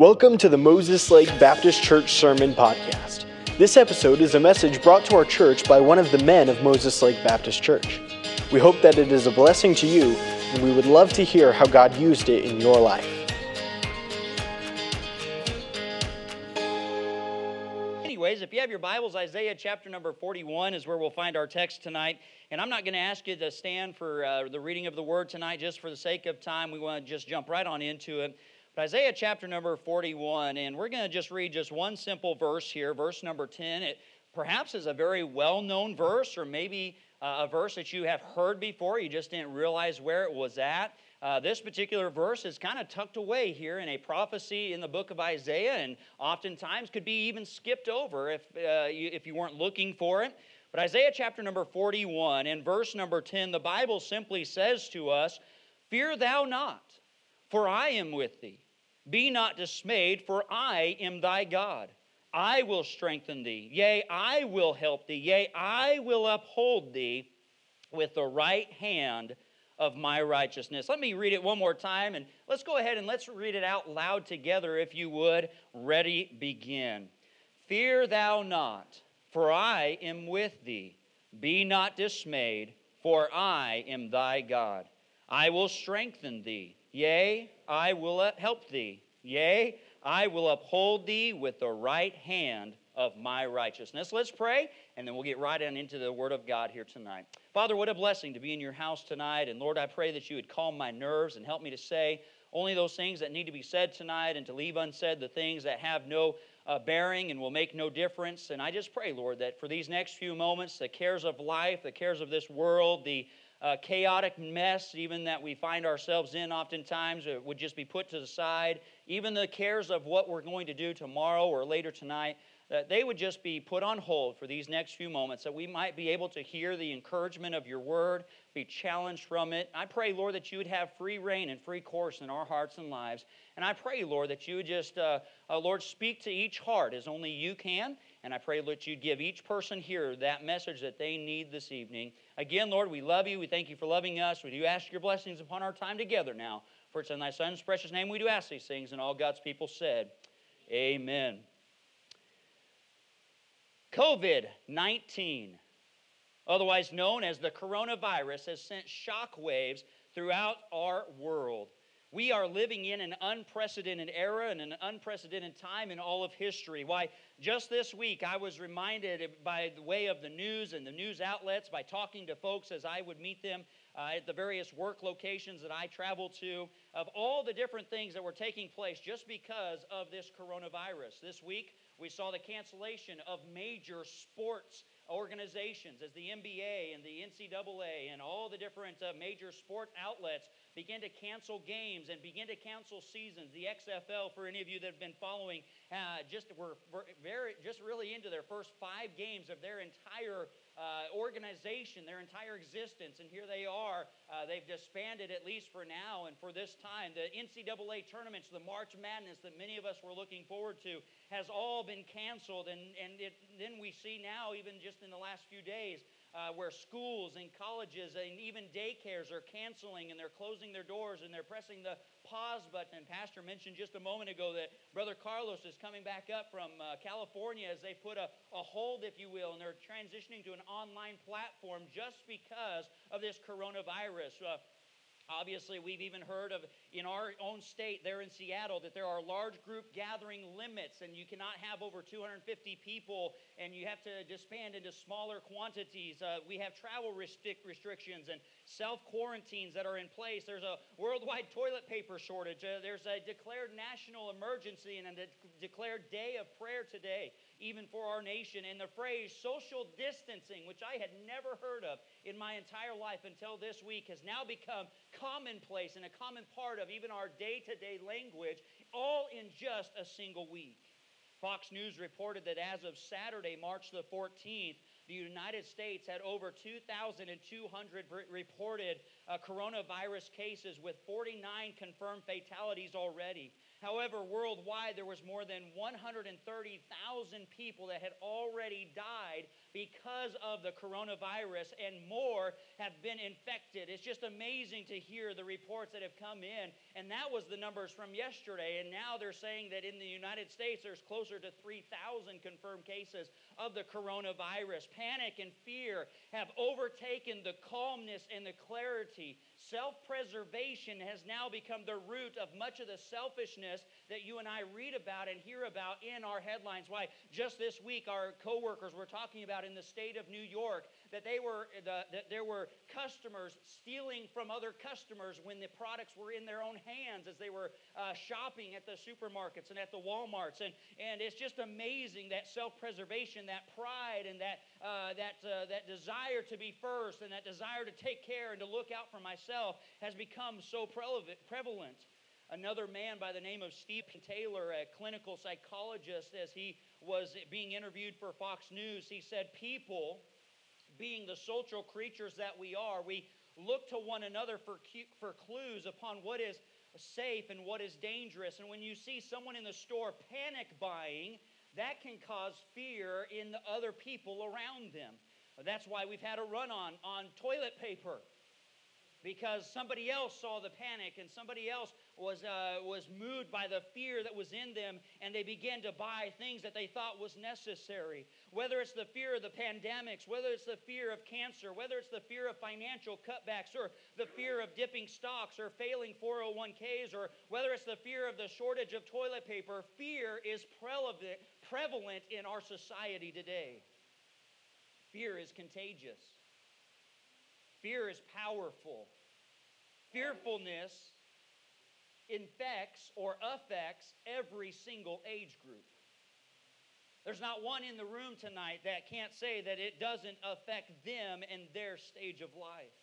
Welcome to the Moses Lake Baptist Church Sermon Podcast. This episode is a message brought to our church by one of the men of Moses Lake Baptist Church. We hope that it is a blessing to you, and we would love to hear how God used it in your life. Anyways, if you have your Bibles, Isaiah chapter number 41 is where we'll find our text tonight. And I'm not going to ask you to stand for uh, the reading of the word tonight just for the sake of time. We want to just jump right on into it. But Isaiah chapter number 41, and we're going to just read just one simple verse here, verse number 10. It perhaps is a very well known verse, or maybe uh, a verse that you have heard before, you just didn't realize where it was at. Uh, this particular verse is kind of tucked away here in a prophecy in the book of Isaiah, and oftentimes could be even skipped over if, uh, you, if you weren't looking for it. But Isaiah chapter number 41 and verse number 10, the Bible simply says to us, Fear thou not, for I am with thee. Be not dismayed, for I am thy God. I will strengthen thee. Yea, I will help thee. Yea, I will uphold thee with the right hand of my righteousness. Let me read it one more time and let's go ahead and let's read it out loud together if you would. Ready, begin. Fear thou not for I am with thee. Be not dismayed, for I am thy God. I will strengthen thee. Yea, I will help thee. Yea, I will uphold thee with the right hand of my righteousness. Let's pray, and then we'll get right on into the Word of God here tonight. Father, what a blessing to be in your house tonight. And Lord, I pray that you would calm my nerves and help me to say only those things that need to be said tonight and to leave unsaid the things that have no uh, bearing and will make no difference. And I just pray, Lord, that for these next few moments, the cares of life, the cares of this world, the uh, chaotic mess, even that we find ourselves in oftentimes, uh, would just be put to the side. Even the cares of what we're going to do tomorrow or later tonight, that they would just be put on hold for these next few moments, that we might be able to hear the encouragement of your word, be challenged from it. I pray, Lord, that you would have free rein and free course in our hearts and lives. And I pray, Lord, that you would just, uh, uh, Lord, speak to each heart as only you can. And I pray, Lord, you'd give each person here that message that they need this evening. Again, Lord, we love you. We thank you for loving us. We do ask your blessings upon our time together now. For it's in thy Son's precious name we do ask these things. And all God's people said, Amen. COVID 19, otherwise known as the coronavirus, has sent shockwaves throughout our world. We are living in an unprecedented era and an unprecedented time in all of history. Why, just this week, I was reminded by the way of the news and the news outlets, by talking to folks as I would meet them uh, at the various work locations that I travel to, of all the different things that were taking place just because of this coronavirus. This week, we saw the cancellation of major sports organizations as the NBA and the NCAA and all the different uh, major sport outlets begin to cancel games and begin to cancel seasons. The XFL, for any of you that have been following, uh, just were, very just really into their first five games of their entire uh, organization, their entire existence, and here they are. Uh, they've disbanded at least for now and for this time. The NCAA tournaments, the March Madness that many of us were looking forward to, has all been canceled. And, and it, then we see now, even just in the last few days, uh, where schools and colleges and even daycares are canceling and they're closing their doors and they're pressing the pause button. And Pastor mentioned just a moment ago that Brother Carlos is coming back up from uh, California as they put a, a hold, if you will, and they're transitioning to an online platform just because of this coronavirus. Uh, Obviously, we've even heard of in our own state there in Seattle that there are large group gathering limits, and you cannot have over 250 people, and you have to disband into smaller quantities. Uh, we have travel restric- restrictions and self quarantines that are in place. There's a worldwide toilet paper shortage. Uh, there's a declared national emergency and a de- declared day of prayer today even for our nation. And the phrase social distancing, which I had never heard of in my entire life until this week, has now become commonplace and a common part of even our day to day language, all in just a single week. Fox News reported that as of Saturday, March the 14th, the United States had over 2,200 reported uh, coronavirus cases with 49 confirmed fatalities already. However, worldwide, there was more than 130,000 people that had already died because of the coronavirus, and more have been infected. It's just amazing to hear the reports that have come in. And that was the numbers from yesterday. And now they're saying that in the United States, there's closer to 3,000 confirmed cases of the coronavirus. Panic and fear have overtaken the calmness and the clarity Self preservation has now become the root of much of the selfishness that you and I read about and hear about in our headlines. Why, just this week, our coworkers were talking about in the state of New York that, they were, the, that there were customers stealing from other customers when the products were in their own hands as they were uh, shopping at the supermarkets and at the Walmarts. And, and it's just amazing that self preservation, that pride, and that, uh, that, uh, that desire to be first and that desire to take care and to look out for myself has become so prevalent. Another man by the name of Steve Taylor, a clinical psychologist, as he was being interviewed for Fox News, he said, People, being the social creatures that we are, we look to one another for, for clues upon what is safe and what is dangerous. And when you see someone in the store panic buying, that can cause fear in the other people around them. That's why we've had a run on on toilet paper because somebody else saw the panic and somebody else was, uh, was moved by the fear that was in them and they began to buy things that they thought was necessary. Whether it's the fear of the pandemics whether it's the fear of cancer whether it's the fear of financial cutbacks or the fear of dipping stocks or failing 401ks or whether it's the fear of the shortage of toilet paper fear is prevalent, prevalent in our society today. Fear is contagious Fear is powerful. Fearfulness infects or affects every single age group. There's not one in the room tonight that can't say that it doesn't affect them and their stage of life.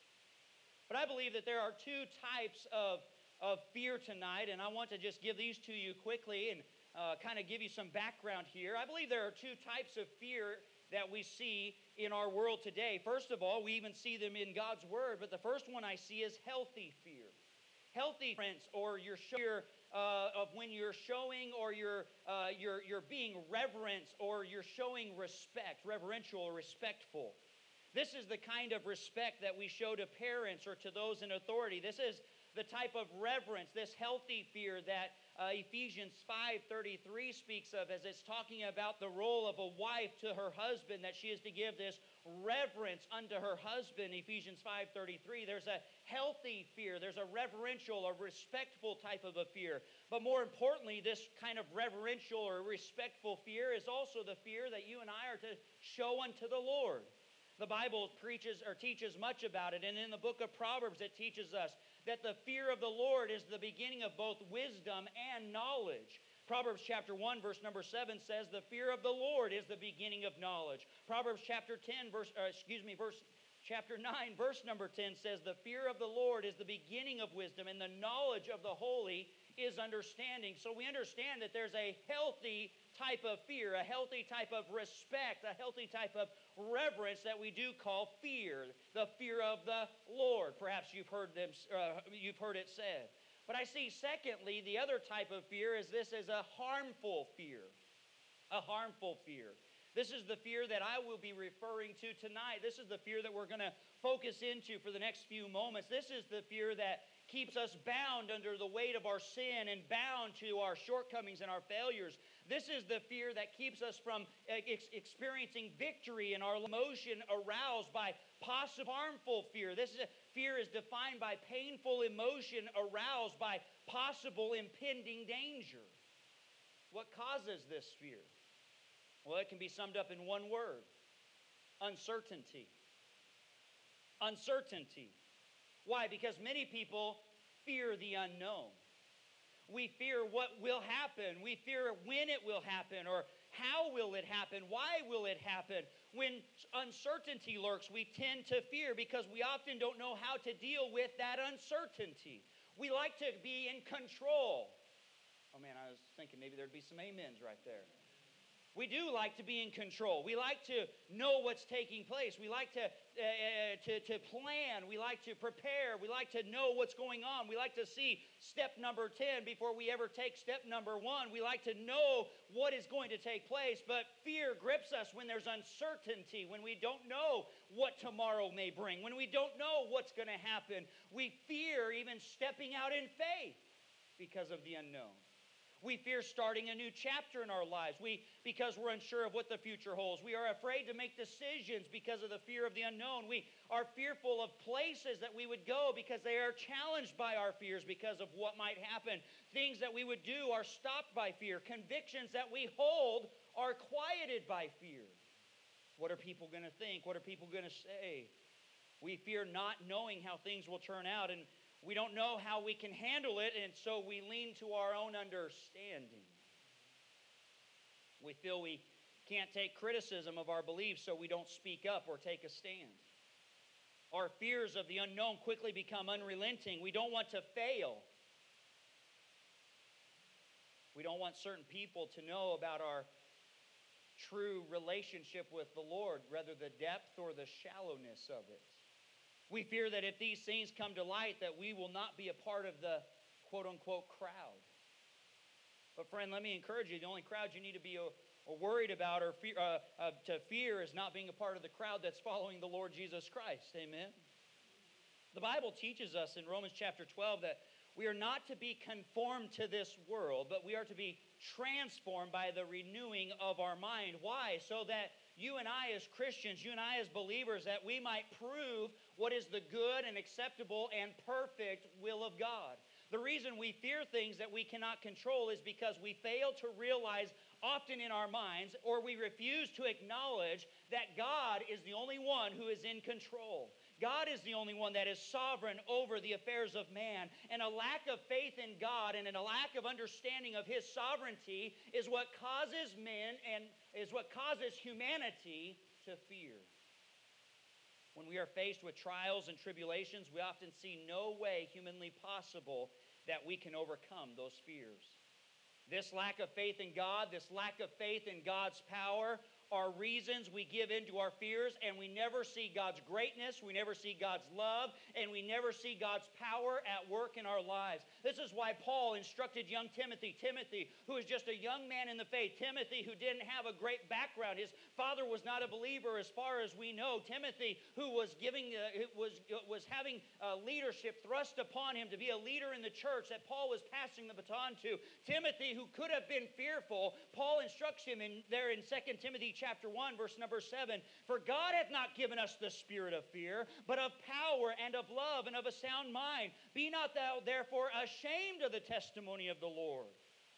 But I believe that there are two types of, of fear tonight, and I want to just give these to you quickly and uh, kind of give you some background here. I believe there are two types of fear that we see in our world today. First of all, we even see them in God's Word, but the first one I see is healthy fear. Healthy friends, or your fear uh, of when you're showing or you're, uh, you're, you're being reverent or you're showing respect, reverential or respectful. This is the kind of respect that we show to parents or to those in authority. This is the type of reverence, this healthy fear that uh, Ephesians 5:33 speaks of as it's talking about the role of a wife to her husband that she is to give this reverence unto her husband Ephesians 5:33 there's a healthy fear there's a reverential a respectful type of a fear but more importantly this kind of reverential or respectful fear is also the fear that you and I are to show unto the Lord the Bible preaches or teaches much about it. And in the book of Proverbs, it teaches us that the fear of the Lord is the beginning of both wisdom and knowledge. Proverbs chapter 1 verse number 7 says the fear of the Lord is the beginning of knowledge. Proverbs chapter 10 verse uh, excuse me verse chapter 9 verse number 10 says the fear of the Lord is the beginning of wisdom and the knowledge of the holy is understanding. So we understand that there's a healthy type of fear, a healthy type of respect, a healthy type of reverence that we do call fear, the fear of the Lord. Perhaps you've heard them, uh, you've heard it said. But I see, secondly, the other type of fear is this is a harmful fear, a harmful fear. This is the fear that I will be referring to tonight. This is the fear that we're going to focus into for the next few moments. This is the fear that keeps us bound under the weight of our sin and bound to our shortcomings and our failures. This is the fear that keeps us from uh, ex- experiencing victory in our emotion aroused by possible harmful fear. This is, a, fear is defined by painful emotion aroused by possible impending danger. What causes this fear? Well, it can be summed up in one word uncertainty. Uncertainty. Why? Because many people fear the unknown. We fear what will happen. We fear when it will happen or how will it happen? Why will it happen? When uncertainty lurks, we tend to fear because we often don't know how to deal with that uncertainty. We like to be in control. Oh man, I was thinking maybe there'd be some amens right there. We do like to be in control. We like to know what's taking place. We like to, uh, uh, to, to plan. We like to prepare. We like to know what's going on. We like to see step number 10 before we ever take step number one. We like to know what is going to take place. But fear grips us when there's uncertainty, when we don't know what tomorrow may bring, when we don't know what's going to happen. We fear even stepping out in faith because of the unknown. We fear starting a new chapter in our lives we, because we're unsure of what the future holds. We are afraid to make decisions because of the fear of the unknown. We are fearful of places that we would go because they are challenged by our fears because of what might happen. Things that we would do are stopped by fear. Convictions that we hold are quieted by fear. What are people going to think? What are people going to say? We fear not knowing how things will turn out. And we don't know how we can handle it, and so we lean to our own understanding. We feel we can't take criticism of our beliefs, so we don't speak up or take a stand. Our fears of the unknown quickly become unrelenting. We don't want to fail. We don't want certain people to know about our true relationship with the Lord, rather the depth or the shallowness of it. We fear that if these things come to light, that we will not be a part of the quote unquote crowd. But, friend, let me encourage you the only crowd you need to be or uh, worried about or fear, uh, uh, to fear is not being a part of the crowd that's following the Lord Jesus Christ. Amen. The Bible teaches us in Romans chapter 12 that we are not to be conformed to this world, but we are to be transformed by the renewing of our mind. Why? So that you and I, as Christians, you and I, as believers, that we might prove what is the good and acceptable and perfect will of God. The reason we fear things that we cannot control is because we fail to realize often in our minds, or we refuse to acknowledge that God is the only one who is in control. God is the only one that is sovereign over the affairs of man. And a lack of faith in God and a lack of understanding of his sovereignty is what causes men and is what causes humanity to fear. When we are faced with trials and tribulations, we often see no way humanly possible that we can overcome those fears. This lack of faith in God, this lack of faith in God's power, are reasons we give in to our fears and we never see God's greatness, we never see God's love, and we never see God's power at work in our lives. This is why Paul instructed young Timothy, Timothy, who is just a young man in the faith, Timothy, who didn't have a great background. His father was not a believer as far as we know. Timothy, who was giving, uh, was, was having uh, leadership thrust upon him to be a leader in the church that Paul was passing the baton to. Timothy, who could have been fearful, Paul instructs him in, there in 2 Timothy chapter 1, verse number 7 For God hath not given us the spirit of fear, but of power and of love and of a sound mind. Be not thou therefore ashamed of the testimony of the Lord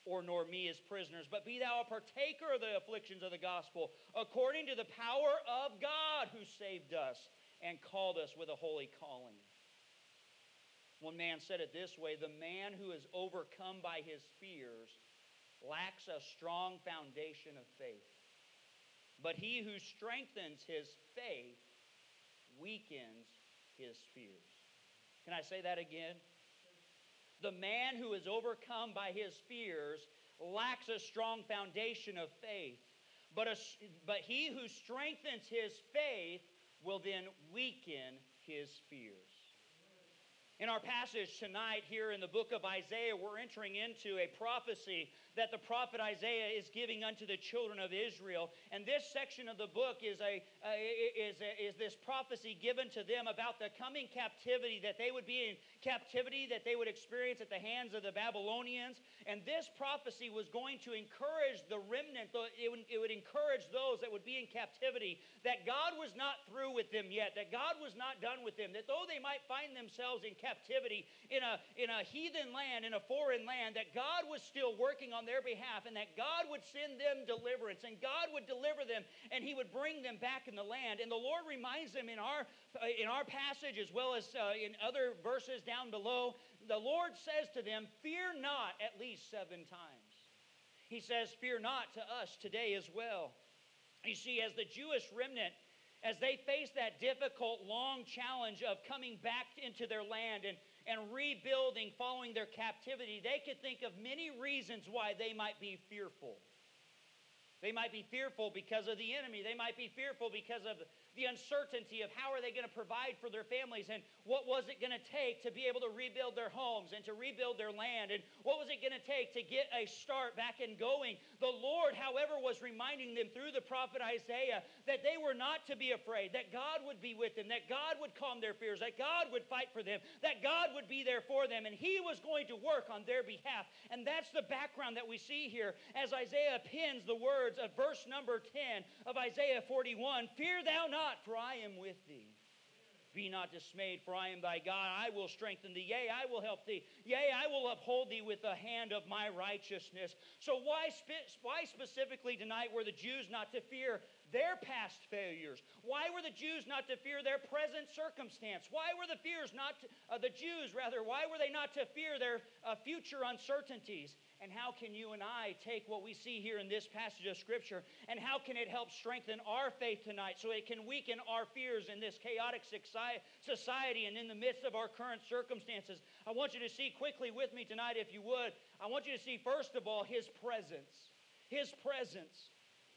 or nor me as prisoners, but be thou a partaker of the afflictions of the gospel, according to the power of God who saved us and called us with a holy calling. One man said it this way The man who is overcome by his fears lacks a strong foundation of faith. But he who strengthens his faith weakens his fears. Can I say that again? The man who is overcome by his fears lacks a strong foundation of faith. But, a, but he who strengthens his faith will then weaken his fears. In our passage tonight, here in the book of Isaiah, we're entering into a prophecy that the prophet Isaiah is giving unto the children of Israel. And this section of the book is, a, uh, is, a, is this prophecy given to them about the coming captivity, that they would be in captivity, that they would experience at the hands of the Babylonians. And this prophecy was going to encourage the remnant, it would, it would encourage those that would be in captivity, that God was not through with them yet, that God was not done with them, that though they might find themselves in captivity in a, in a heathen land, in a foreign land, that God was still working on their behalf and that God would send them deliverance and God would deliver them and he would bring them back in the land. And the Lord reminds them in our, in our passage as well as uh, in other verses down below, the Lord says to them, Fear not at least seven times. He says, Fear not to us today as well. You see, as the Jewish remnant, as they face that difficult, long challenge of coming back into their land and and rebuilding following their captivity, they could think of many reasons why they might be fearful. They might be fearful because of the enemy. They might be fearful because of the uncertainty of how are they going to provide for their families and what was it going to take to be able to rebuild their homes and to rebuild their land and what was it going to take to get a start back and going. The Lord, however, was reminding them through the prophet Isaiah that they were not to be afraid, that God would be with them, that God would calm their fears, that God would fight for them, that God would be there for them, and He was going to work on their behalf. And that's the background that we see here as Isaiah pins the words of verse number 10 of Isaiah 41 Fear thou not not, for I am with thee. Be not dismayed, for I am thy God. I will strengthen thee. Yea, I will help thee. Yea, I will uphold thee with the hand of my righteousness. So, why, spe- why specifically tonight were the Jews not to fear their past failures? Why were the Jews not to fear their present circumstance? Why were the fears not to, uh, the Jews rather? Why were they not to fear their uh, future uncertainties? And how can you and I take what we see here in this passage of Scripture and how can it help strengthen our faith tonight so it can weaken our fears in this chaotic society and in the midst of our current circumstances? I want you to see quickly with me tonight, if you would. I want you to see, first of all, His presence. His presence.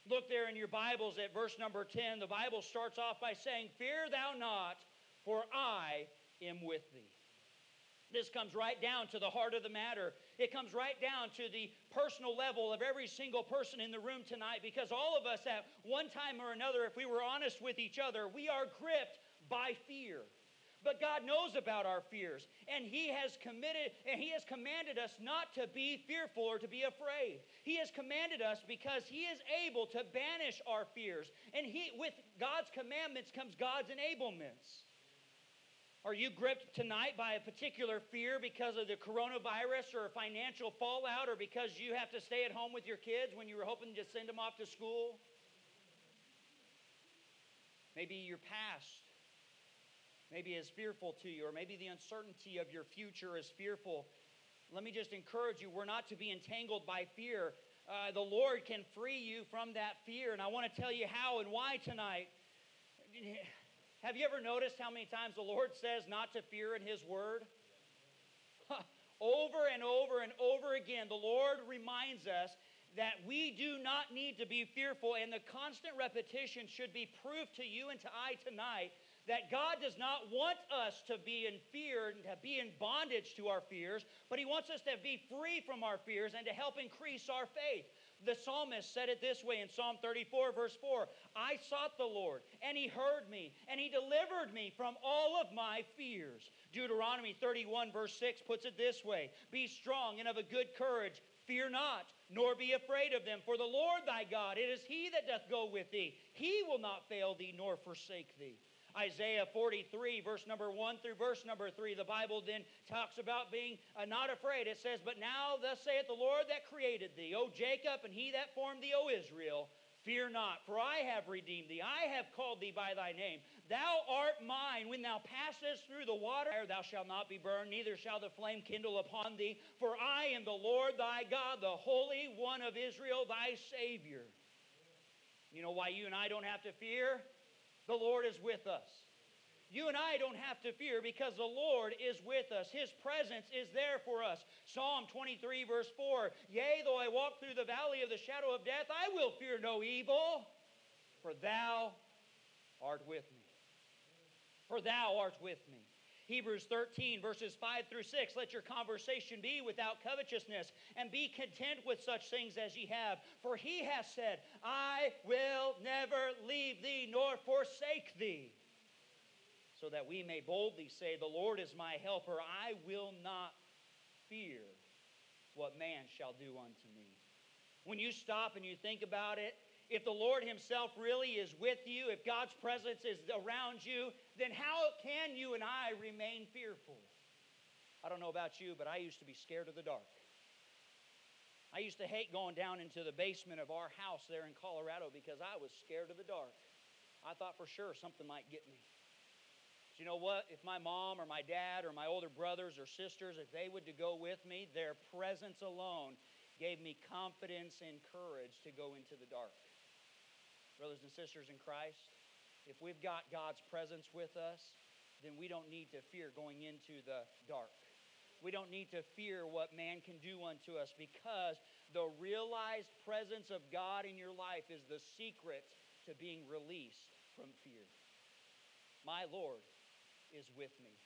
Look there in your Bibles at verse number 10. The Bible starts off by saying, Fear thou not, for I am with thee. This comes right down to the heart of the matter. It comes right down to the personal level of every single person in the room tonight because all of us, at one time or another, if we were honest with each other, we are gripped by fear. But God knows about our fears, and He has committed and He has commanded us not to be fearful or to be afraid. He has commanded us because He is able to banish our fears. And He with God's commandments comes God's enablements. Are you gripped tonight by a particular fear because of the coronavirus or financial fallout or because you have to stay at home with your kids when you were hoping to send them off to school? Maybe your past maybe is fearful to you, or maybe the uncertainty of your future is fearful. Let me just encourage you we're not to be entangled by fear. Uh, the Lord can free you from that fear, and I want to tell you how and why tonight. Have you ever noticed how many times the Lord says not to fear in His Word? over and over and over again, the Lord reminds us that we do not need to be fearful, and the constant repetition should be proof to you and to I tonight that God does not want us to be in fear and to be in bondage to our fears, but He wants us to be free from our fears and to help increase our faith. The psalmist said it this way in Psalm 34, verse 4 I sought the Lord, and He heard me, and He delivered me from all of my fears. Deuteronomy 31, verse 6 puts it this way Be strong and of a good courage. Fear not, nor be afraid of them, for the Lord thy God, it is He that doth go with thee. He will not fail thee nor forsake thee. Isaiah 43, verse number 1 through verse number 3, the Bible then talks about being uh, not afraid. It says, But now thus saith the Lord that created thee, O Jacob, and he that formed thee, O Israel. Fear not, for I have redeemed thee. I have called thee by thy name. Thou art mine. When thou passest through the water, thou shalt not be burned, neither shall the flame kindle upon thee. For I am the Lord thy God, the Holy One of Israel, thy Savior. You know why you and I don't have to fear? The Lord is with us. You and I don't have to fear because the Lord is with us. His presence is there for us. Psalm 23, verse 4 Yea, though I walk through the valley of the shadow of death, I will fear no evil, for thou art with me. For thou art with me. Hebrews 13, verses 5 through 6. Let your conversation be without covetousness, and be content with such things as ye have. For he has said, I will never leave thee nor forsake thee. So that we may boldly say, The Lord is my helper. I will not fear what man shall do unto me. When you stop and you think about it, if the Lord Himself really is with you, if God's presence is around you, then how can you and I remain fearful? I don't know about you, but I used to be scared of the dark. I used to hate going down into the basement of our house there in Colorado because I was scared of the dark. I thought for sure something might get me. But you know what? If my mom or my dad or my older brothers or sisters, if they would to go with me, their presence alone gave me confidence and courage to go into the dark brothers and sisters in Christ, if we've got God's presence with us, then we don't need to fear going into the dark. We don't need to fear what man can do unto us because The realized presence of God in your life is the secret to being released from fear. My Lord is with me.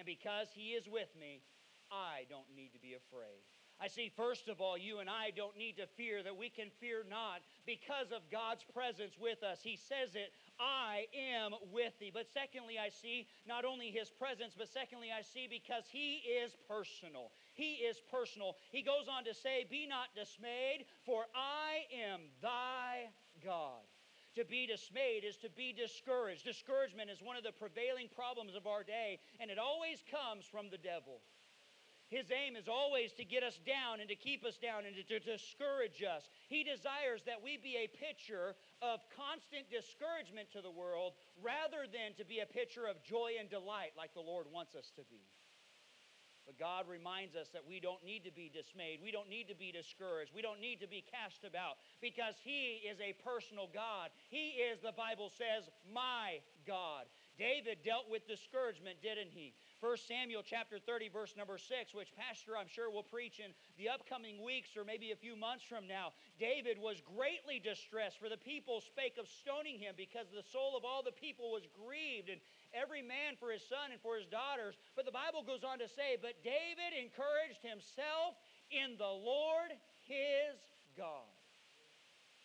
And because He is with me, I don't need to be afraid. I see, first of all, you and I don't need to fear that we can fear not because of God's presence with us. He says it, I am with thee. But secondly, I see not only His presence, but secondly, I see because He is personal. He is personal. He goes on to say, Be not dismayed, for I am thy God. To be dismayed is to be discouraged. Discouragement is one of the prevailing problems of our day, and it always comes from the devil. His aim is always to get us down and to keep us down and to, to, discourage us. He desires that we be a picture of constant discouragement to the world rather than to be a picture of joy and delight like the Lord wants us to be. But God reminds us that we don't need to be dismayed. We don't need to be discouraged. We don't need to be cast about because He is a personal God. He is, the Bible says, my God. David dealt with discouragement, didn't he? 1 Samuel chapter 30, verse number 6, which Pastor I'm sure will preach in the upcoming weeks or maybe a few months from now. David was greatly distressed, for the people spake of stoning him because the soul of all the people was grieved, and every man for his son and for his daughters. But the Bible goes on to say, But David encouraged himself in the Lord his God.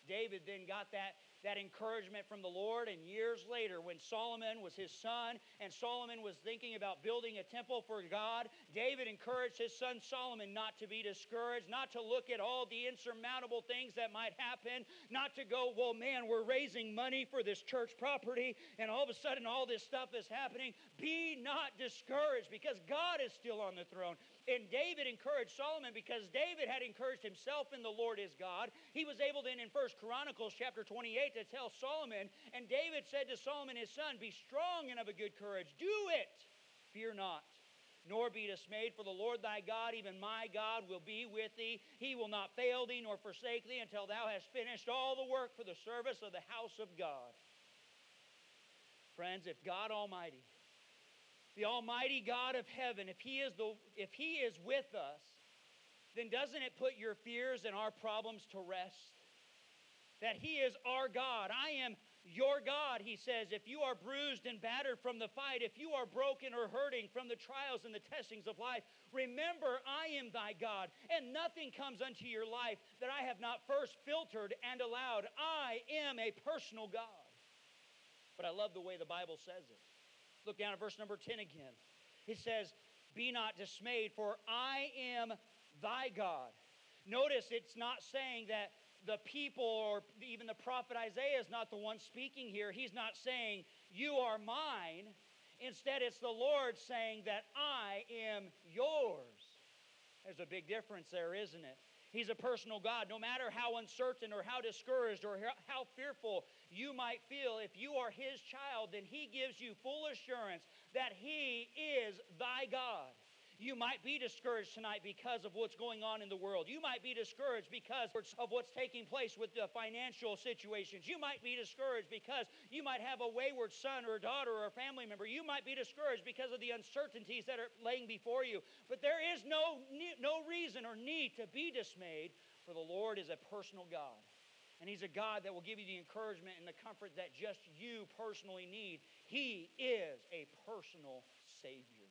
David then got that that encouragement from the Lord. And years later, when Solomon was his son and Solomon was thinking about building a temple for God, David encouraged his son Solomon not to be discouraged, not to look at all the insurmountable things that might happen, not to go, well, man, we're raising money for this church property, and all of a sudden all this stuff is happening. Be not discouraged because God is still on the throne. And David encouraged Solomon because David had encouraged himself in the Lord his God. He was able then in First Chronicles chapter 28 to tell Solomon, and David said to Solomon his son, Be strong and of a good courage. Do it. Fear not nor be dismayed, for the Lord thy God, even my God, will be with thee. He will not fail thee nor forsake thee until thou hast finished all the work for the service of the house of God. Friends, if God Almighty the Almighty God of heaven, if He is, the, if he is with us, then doesn't it put your fears and our problems to rest? That He is our God. I am your God, He says. If you are bruised and battered from the fight, if you are broken or hurting from the trials and the testings of life, remember I am thy God, and nothing comes unto your life that I have not first filtered and allowed. I am a personal God. But I love the way the Bible says it. Look down at verse number 10 again. He says, Be not dismayed, for I am thy God. Notice it's not saying that the people or even the prophet Isaiah is not the one speaking here. He's not saying, You are mine. Instead, it's the Lord saying that I am yours. There's a big difference there, isn't it? He's a personal God. No matter how uncertain or how discouraged or how fearful you might feel, if you are His child, then He gives you full assurance that He is thy God. You might be discouraged tonight because of what's going on in the world. You might be discouraged because of what's taking place with the financial situations. You might be discouraged because you might have a wayward son or a daughter or a family member. You might be discouraged because of the uncertainties that are laying before you. But there is no, no reason or need to be dismayed, for the Lord is a personal God. And He's a God that will give you the encouragement and the comfort that just you personally need. He is a personal Savior.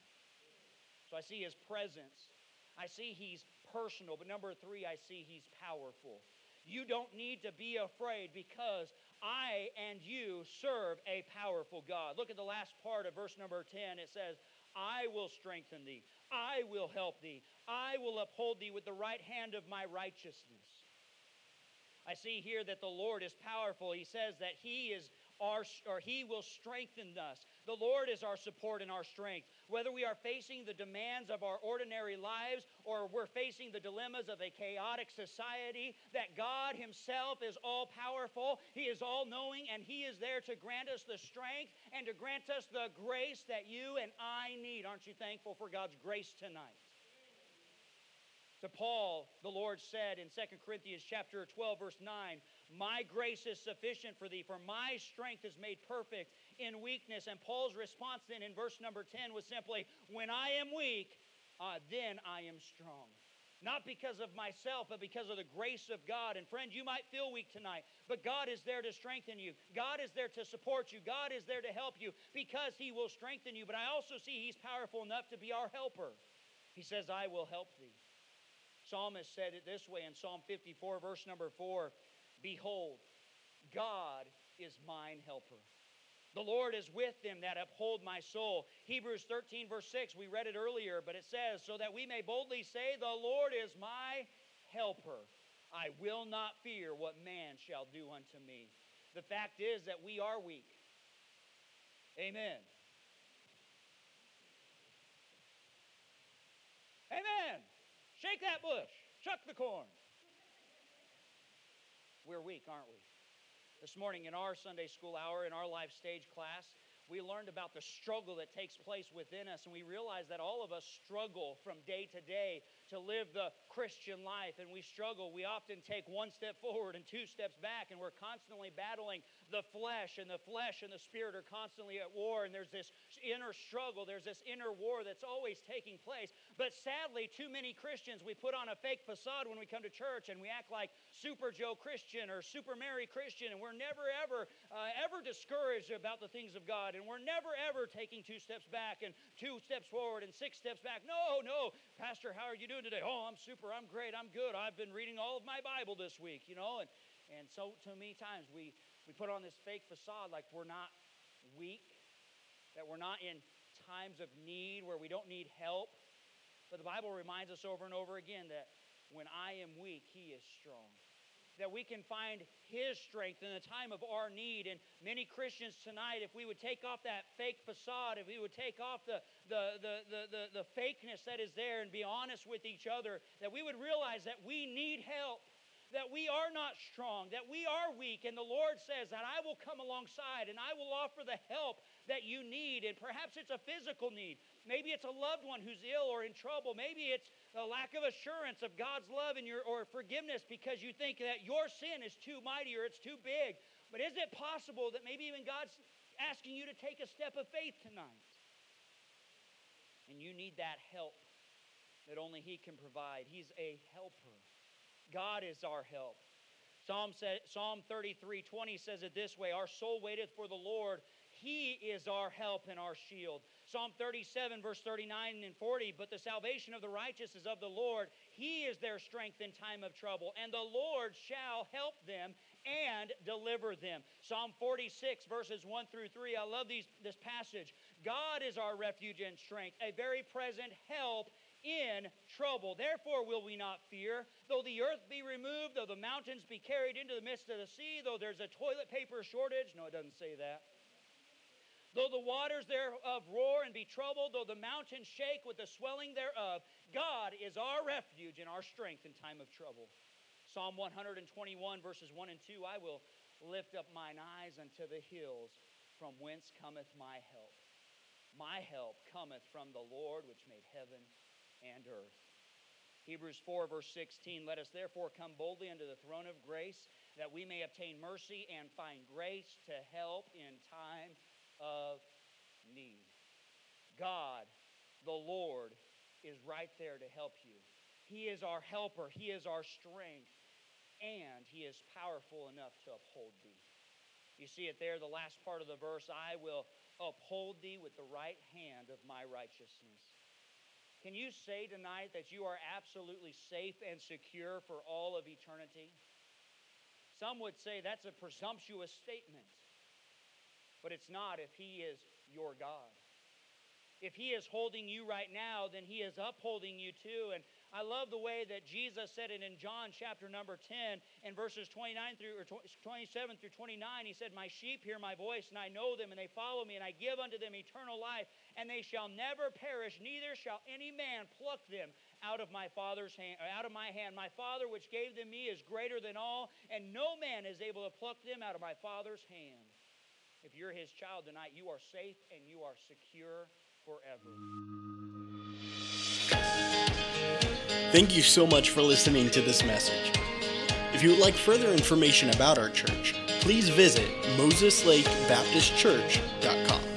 So I see his presence. I see he's personal. But number three, I see he's powerful. You don't need to be afraid because I and you serve a powerful God. Look at the last part of verse number 10. It says, I will strengthen thee. I will help thee. I will uphold thee with the right hand of my righteousness. I see here that the Lord is powerful. He says that He is our, or He will strengthen us. The Lord is our support and our strength. Whether we are facing the demands of our ordinary lives or we're facing the dilemmas of a chaotic society, that God Himself is all powerful, He is all knowing, and He is there to grant us the strength and to grant us the grace that you and I need. Aren't you thankful for God's grace tonight? To Paul, the Lord said in 2 Corinthians chapter 12 verse 9, "My grace is sufficient for thee, for my strength is made perfect in weakness." And Paul's response then in verse number 10 was simply, "When I am weak, uh, then I am strong." not because of myself, but because of the grace of God. And friend, you might feel weak tonight, but God is there to strengthen you. God is there to support you. God is there to help you because He will strengthen you. But I also see He's powerful enough to be our helper. He says, I will help thee. Psalmist said it this way in Psalm 54, verse number 4 Behold, God is mine helper. The Lord is with them that uphold my soul. Hebrews 13, verse 6, we read it earlier, but it says, So that we may boldly say, The Lord is my helper. I will not fear what man shall do unto me. The fact is that we are weak. Amen. Amen. Shake that bush. Chuck the corn. We're weak, aren't we? This morning in our Sunday school hour, in our life stage class, we learned about the struggle that takes place within us, and we realized that all of us struggle from day to day to live the Christian life, and we struggle. We often take one step forward and two steps back, and we're constantly battling the flesh, and the flesh and the spirit are constantly at war, and there's this inner struggle, there's this inner war that's always taking place. But sadly, too many Christians, we put on a fake facade when we come to church, and we act like Super Joe Christian or Super Mary Christian, and we're never, ever, uh, ever discouraged about the things of God, and we're never, ever taking two steps back and two steps forward and six steps back. No, no, Pastor, how are you doing today? Oh, I'm super, I'm great, I'm good. I've been reading all of my Bible this week, you know, and and so, so many times we, we put on this fake facade like we're not weak, that we're not in times of need where we don't need help. But the Bible reminds us over and over again that when I am weak, He is strong. That we can find His strength in the time of our need. And many Christians tonight, if we would take off that fake facade, if we would take off the, the, the, the, the, the fakeness that is there and be honest with each other, that we would realize that we need help that we are not strong, that we are weak, and the Lord says that I will come alongside and I will offer the help that you need. And perhaps it's a physical need. Maybe it's a loved one who's ill or in trouble. Maybe it's a lack of assurance of God's love and your or forgiveness because you think that your sin is too mighty or it's too big. But is it possible that maybe even God's asking you to take a step of faith tonight? And you need that help that only He can provide. He's a helper. God is our help. Psalm, said, Psalm 33 20 says it this way Our soul waiteth for the Lord. He is our help and our shield. Psalm 37, verse 39 and 40. But the salvation of the righteous is of the Lord. He is their strength in time of trouble. And the Lord shall help them and deliver them. Psalm 46, verses 1 through 3. I love these, this passage. God is our refuge and strength, a very present help in trouble. Therefore will we not fear, though the earth be removed, though the mountains be carried into the midst of the sea, though there's a toilet paper shortage. No, it doesn't say that. Though the waters thereof roar and be troubled, though the mountains shake with the swelling thereof, God is our refuge and our strength in time of trouble. Psalm 121, verses 1 and 2 I will lift up mine eyes unto the hills, from whence cometh my help. My help cometh from the Lord which made heaven and earth. Hebrews 4, verse 16 Let us therefore come boldly unto the throne of grace, that we may obtain mercy and find grace to help in time of need. God, the Lord, is right there to help you. He is our helper, He is our strength, and He is powerful enough to uphold thee. You see it there, the last part of the verse I will uphold thee with the right hand of my righteousness. Can you say tonight that you are absolutely safe and secure for all of eternity? Some would say that's a presumptuous statement, but it's not if He is your God. If He is holding you right now, then He is upholding you too. And I love the way that Jesus said it in John chapter number 10 and verses 29 through or 27 through 29. He said, My sheep hear my voice, and I know them, and they follow me, and I give unto them eternal life, and they shall never perish, neither shall any man pluck them out of my Father's hand, out of my hand. My Father which gave them me is greater than all, and no man is able to pluck them out of my Father's hand. If you're his child tonight, you are safe and you are secure forever. Thank you so much for listening to this message. If you would like further information about our church, please visit MosesLakeBaptistChurch.com.